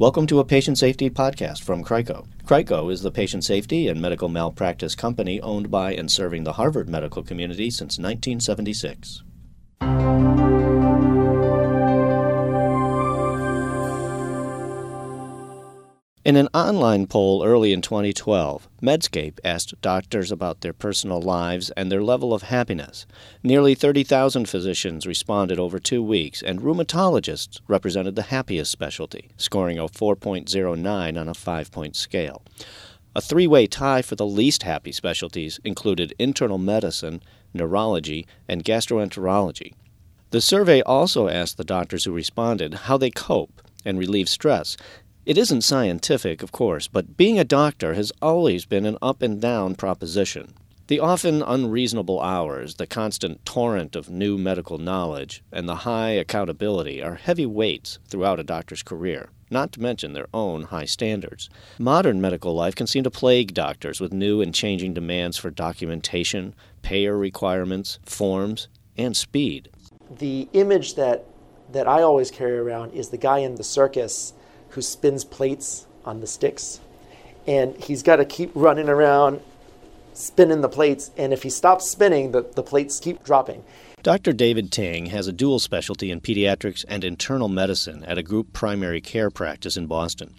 Welcome to a patient safety podcast from Crico. Crico is the patient safety and medical malpractice company owned by and serving the Harvard medical community since 1976. In an online poll early in 2012, Medscape asked doctors about their personal lives and their level of happiness. Nearly 30,000 physicians responded over two weeks, and rheumatologists represented the happiest specialty, scoring a 4.09 on a five point scale. A three way tie for the least happy specialties included internal medicine, neurology, and gastroenterology. The survey also asked the doctors who responded how they cope and relieve stress it isn't scientific, of course, but being a doctor has always been an up and down proposition. The often unreasonable hours, the constant torrent of new medical knowledge, and the high accountability are heavy weights throughout a doctor's career, not to mention their own high standards. Modern medical life can seem to plague doctors with new and changing demands for documentation, payer requirements, forms, and speed. The image that, that I always carry around is the guy in the circus who spins plates on the sticks. And he's got to keep running around spinning the plates. And if he stops spinning, the, the plates keep dropping. Dr. David Ting has a dual specialty in pediatrics and internal medicine at a group primary care practice in Boston.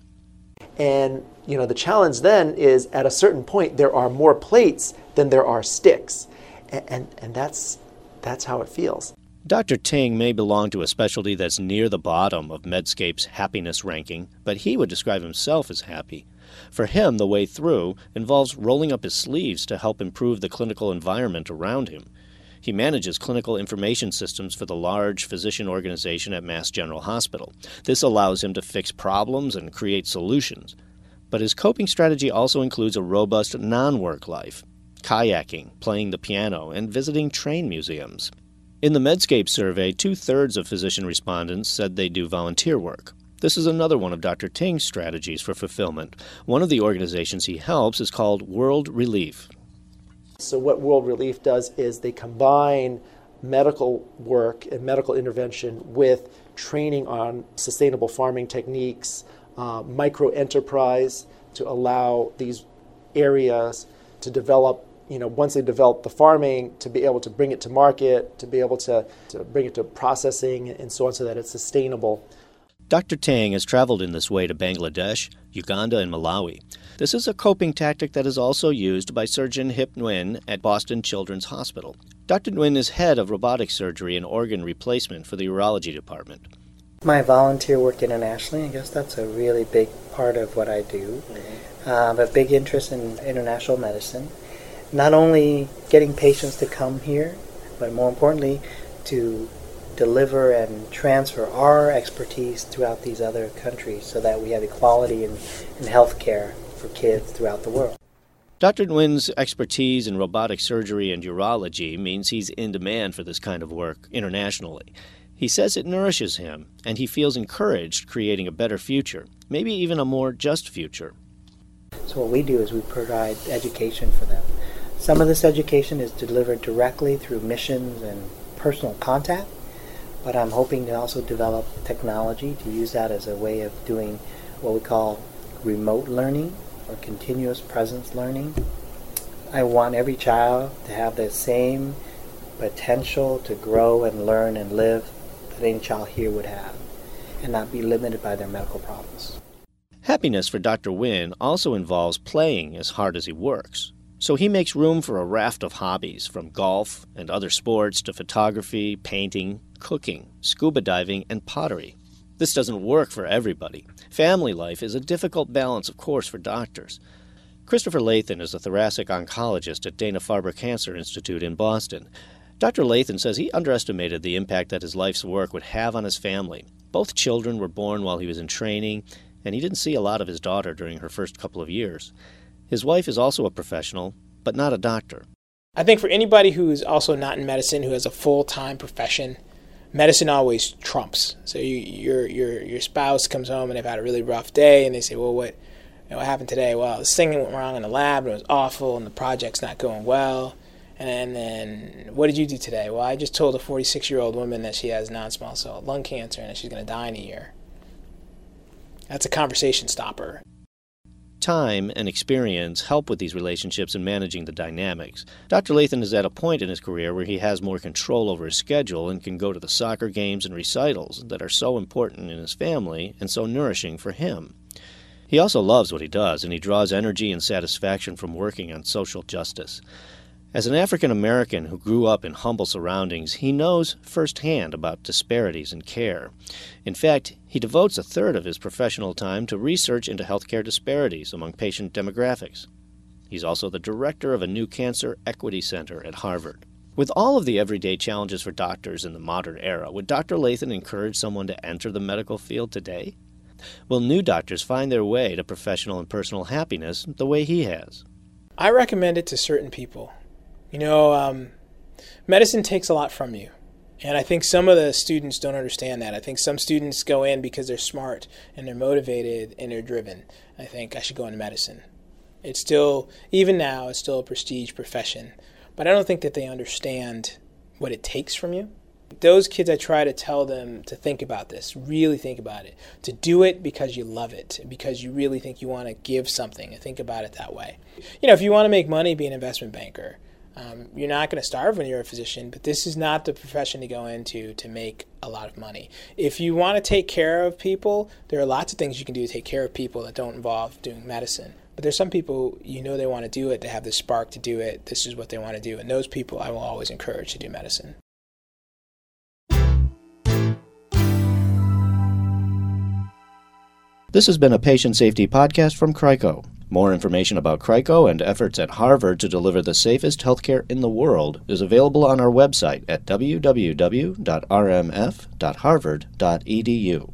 And you know the challenge then is at a certain point there are more plates than there are sticks, and and, and that's that's how it feels. Dr. Ting may belong to a specialty that's near the bottom of Medscape's happiness ranking, but he would describe himself as happy. For him, the way through involves rolling up his sleeves to help improve the clinical environment around him. He manages clinical information systems for the large physician organization at Mass General Hospital. This allows him to fix problems and create solutions. But his coping strategy also includes a robust non work life kayaking, playing the piano, and visiting train museums. In the Medscape survey, two thirds of physician respondents said they do volunteer work. This is another one of Dr. Ting's strategies for fulfillment. One of the organizations he helps is called World Relief. So, what World Relief does is they combine medical work and medical intervention with training on sustainable farming techniques, uh, micro enterprise to allow these areas to develop you know, once they develop the farming, to be able to bring it to market, to be able to, to bring it to processing and so on so that it's sustainable. Dr. Tang has traveled in this way to Bangladesh, Uganda, and Malawi. This is a coping tactic that is also used by surgeon Hiep Nguyen at Boston Children's Hospital. Dr. Nguyen is head of robotic surgery and organ replacement for the urology department. My volunteer work internationally, I guess that's a really big part of what I do. Mm-hmm. Uh, I have a big interest in international medicine not only getting patients to come here, but more importantly, to deliver and transfer our expertise throughout these other countries so that we have equality in, in health care for kids throughout the world. Dr. Nguyen's expertise in robotic surgery and urology means he's in demand for this kind of work internationally. He says it nourishes him, and he feels encouraged creating a better future, maybe even a more just future. So, what we do is we provide education for them. Some of this education is delivered directly through missions and personal contact, but I'm hoping to also develop technology to use that as a way of doing what we call remote learning or continuous presence learning. I want every child to have the same potential to grow and learn and live that any child here would have and not be limited by their medical problems. Happiness for Dr. Nguyen also involves playing as hard as he works. So he makes room for a raft of hobbies, from golf and other sports to photography, painting, cooking, scuba diving, and pottery. This doesn't work for everybody. Family life is a difficult balance, of course, for doctors. Christopher Lathan is a thoracic oncologist at Dana Farber Cancer Institute in Boston. Dr. Lathan says he underestimated the impact that his life's work would have on his family. Both children were born while he was in training, and he didn't see a lot of his daughter during her first couple of years. His wife is also a professional, but not a doctor. I think for anybody who's also not in medicine, who has a full time profession, medicine always trumps. So you, your your your spouse comes home and they've had a really rough day, and they say, "Well, what you know, what happened today? Well, this thing went wrong in the lab, and it was awful, and the project's not going well." And then, what did you do today? Well, I just told a 46 year old woman that she has non small cell lung cancer and that she's going to die in a year. That's a conversation stopper. Time and experience help with these relationships and managing the dynamics. Dr. Lathan is at a point in his career where he has more control over his schedule and can go to the soccer games and recitals that are so important in his family and so nourishing for him. He also loves what he does, and he draws energy and satisfaction from working on social justice. As an African American who grew up in humble surroundings, he knows firsthand about disparities in care. In fact, he devotes a third of his professional time to research into healthcare disparities among patient demographics. He's also the director of a new cancer equity center at Harvard. With all of the everyday challenges for doctors in the modern era, would Dr. Lathan encourage someone to enter the medical field today? Will new doctors find their way to professional and personal happiness the way he has? I recommend it to certain people. You know, um, medicine takes a lot from you. And I think some of the students don't understand that. I think some students go in because they're smart and they're motivated and they're driven. I think I should go into medicine. It's still, even now, it's still a prestige profession. But I don't think that they understand what it takes from you. Those kids, I try to tell them to think about this, really think about it, to do it because you love it, because you really think you want to give something, and think about it that way. You know, if you want to make money, be an investment banker um, you're not going to starve when you're a physician, but this is not the profession to go into to make a lot of money. If you want to take care of people, there are lots of things you can do to take care of people that don't involve doing medicine. But there's some people you know they want to do it, they have the spark to do it, this is what they want to do. And those people I will always encourage to do medicine. This has been a patient safety podcast from Crico. More information about Crico and efforts at Harvard to deliver the safest healthcare in the world is available on our website at www.rmf.harvard.edu.